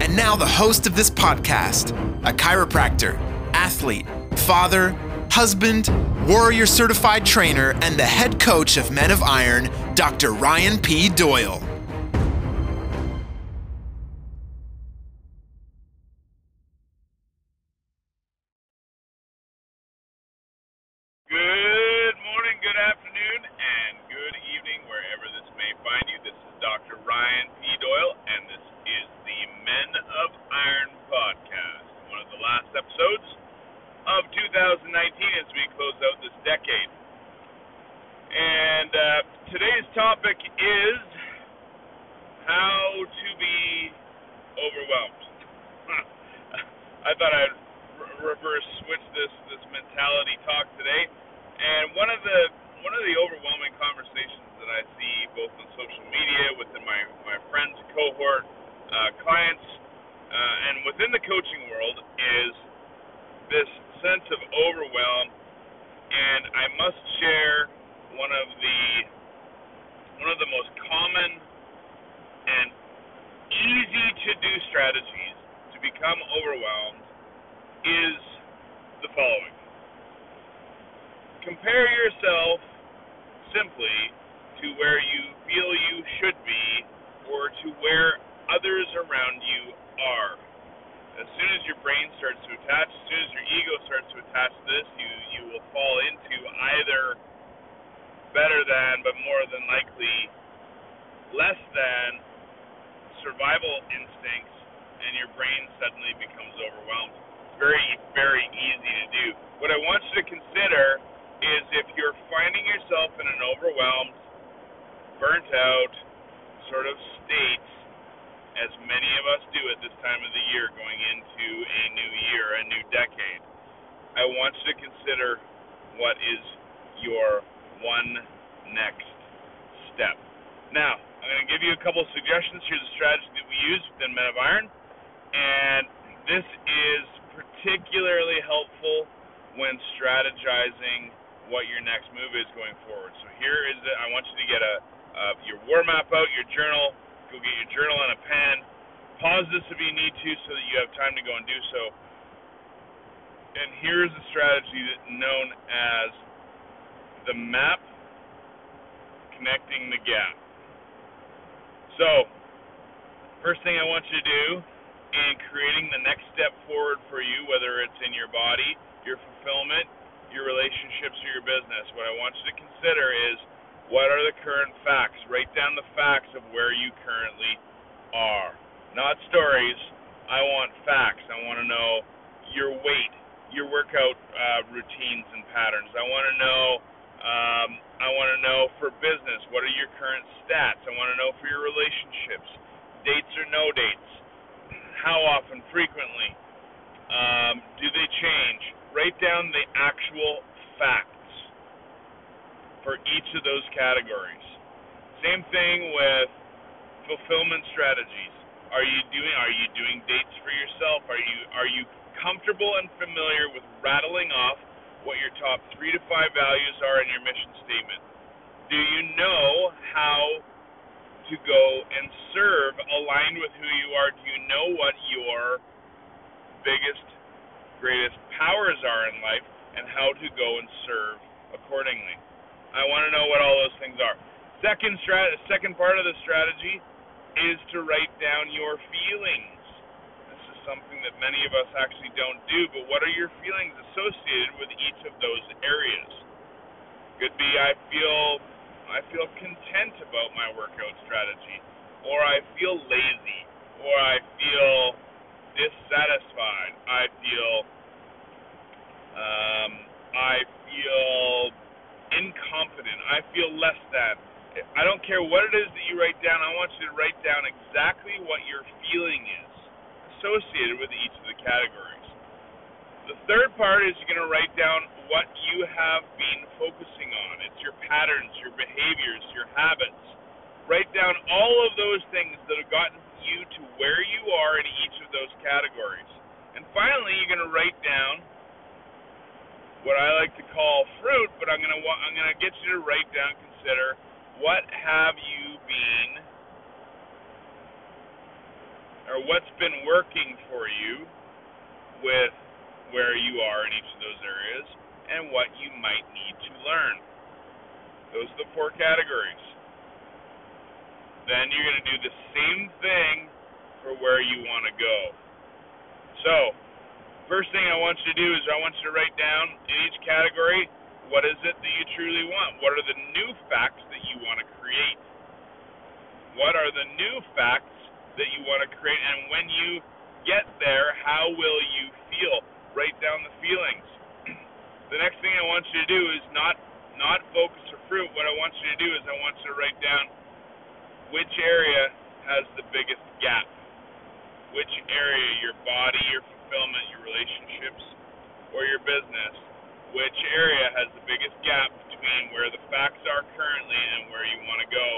And now, the host of this podcast, a chiropractor, athlete, father, husband, warrior certified trainer, and the head coach of Men of Iron, Dr. Ryan P. Doyle. Episodes of 2019 as we close out this decade. And uh, today's topic is how to be overwhelmed. I thought I'd re- reverse switch this this mentality talk today. And one of the one of the overwhelming conversations that I see both on social media, within my my friends cohort, uh, clients, uh, and within the coaching world is this sense of overwhelm. And I must share one of the one of the most common and easy to do strategies to become overwhelmed is the following. Compare yourself simply to where you feel you should be or to where others around you are. As soon as your brain starts to attach, as soon as your ego starts to attach to this, you, you will fall into either better than, but more than likely less than survival instincts, and your brain suddenly becomes overwhelmed. It's very, very easy to do. What I want you to consider is if you're finding yourself in an overwhelmed, burnt out sort of state, as many of us do at this time of the year going into a new year, a new decade, I want you to consider what is your one next step. Now, I'm going to give you a couple of suggestions. Here's a strategy that we use within Men of Iron, and this is particularly helpful when strategizing what your next move is going forward. So here is it. I want you to get a uh, your war map out, your journal. Go get your journal and a pen. Pause this if you need to, so that you have time to go and do so. And here's a strategy that's known as the map connecting the gap. So, first thing I want you to do in creating the next step forward for you, whether it's in your body, your fulfillment, your relationships, or your business, what I want you to consider is what are the current facts? Write down the facts of where you currently are. Not stories. I want facts. I want to know your weight, your workout uh, routines and patterns. I want to know. Um, I want to know for business what are your current stats. I want to know for your relationships, dates or no dates. How often, frequently, um, do they change? Write down the actual facts for each of those categories. Same thing with fulfillment strategies. Are you doing are you doing dates for yourself? Are you are you comfortable and familiar with rattling off what your top 3 to 5 values are in your mission statement? Do you know how to go and serve aligned with who you are? Do you know what your biggest greatest powers are in life and how to go and serve accordingly? I want to know what all those things are. Second strat, second part of the strategy is to write down your feelings. This is something that many of us actually don't do, but what are your feelings associated with each of those areas? Could be I feel I feel content about my workout strategy, or I feel lazy, or I feel dissatisfied. I feel um, I feel incompetent. I feel less than. I don't care what it is that you write down. I want you to write down exactly what your feeling is associated with each of the categories. The third part is you're going to write down what you have been focusing on. It's your patterns, your behaviors, your habits. Write down all of those things that have gotten you to where you are in each of those categories. And finally, you're going to write down what I like to call fruit, but I'm to I'm to get you to write down consider what have you been or what's been working for you with where you are in each of those areas and what you might need to learn. Those are the four categories. Then you're going to do the same thing for where you want to go. So, first thing I want you to do is I want you to write down in each category what is it that you truly want? What are the new facts that you want to create? What are the new facts that you want to create? And when you get there, how will you feel? write down the feelings. the next thing I want you to do is not not focus or fruit. What I want you to do is I want you to write down which area has the biggest gap. Which area, your body, your fulfillment, or your business, which area has the biggest gap between where the facts are currently and where you want to go.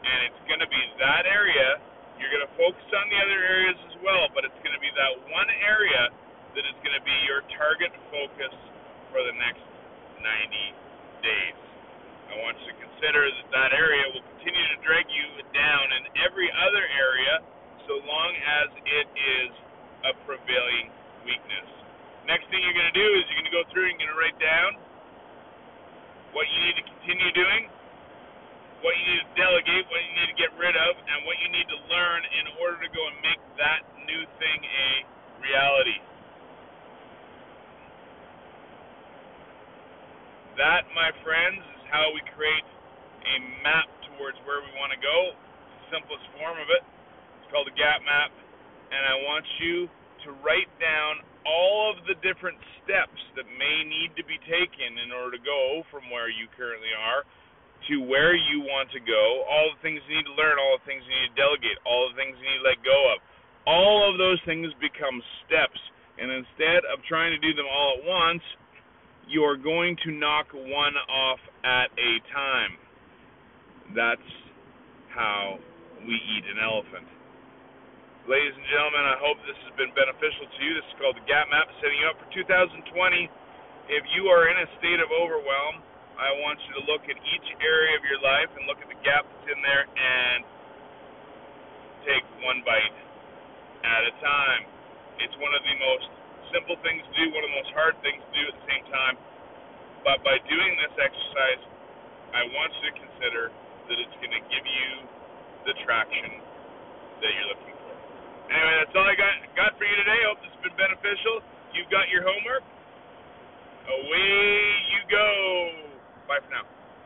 And it's going to be that area. You're going to focus on the other areas as well, but it's going to be that one area that is going to be your target focus for the next 90 days. I want you to consider that that area will continue to drag you down in every other area so long as it is a prevailing weakness. Next thing you're going to do is you're going to go through and you're going to write down what you need to continue doing, what you need to delegate, what you need to get rid of, and what you need to learn in order to go and make that new thing a reality. That, my friends, is how we create a map towards where we want to go. Simplest form of it. It's called a gap map. And I want you to write down all of the different steps that may need to be taken in order to go from where you currently are to where you want to go, all the things you need to learn, all the things you need to delegate, all the things you need to let go of. All of those things become steps. And instead of trying to do them all at once, you're going to knock one off at a time. That's how we eat an elephant. Ladies and gentlemen, I hope this has been beneficial to you. This is called the Gap Map, setting you up for 2020. If you are in a state of overwhelm, I want you to look at each area of your life and look at the gap that's in there and take one bite at a time. It's one of the most simple things to do, one of the most hard things to do at the same time. But by doing this exercise, I want you to consider that it's going to give you the traction that you're looking for. Anyway, that's all I got got for you today. Hope this has been beneficial. You've got your homework. Away you go. Bye for now.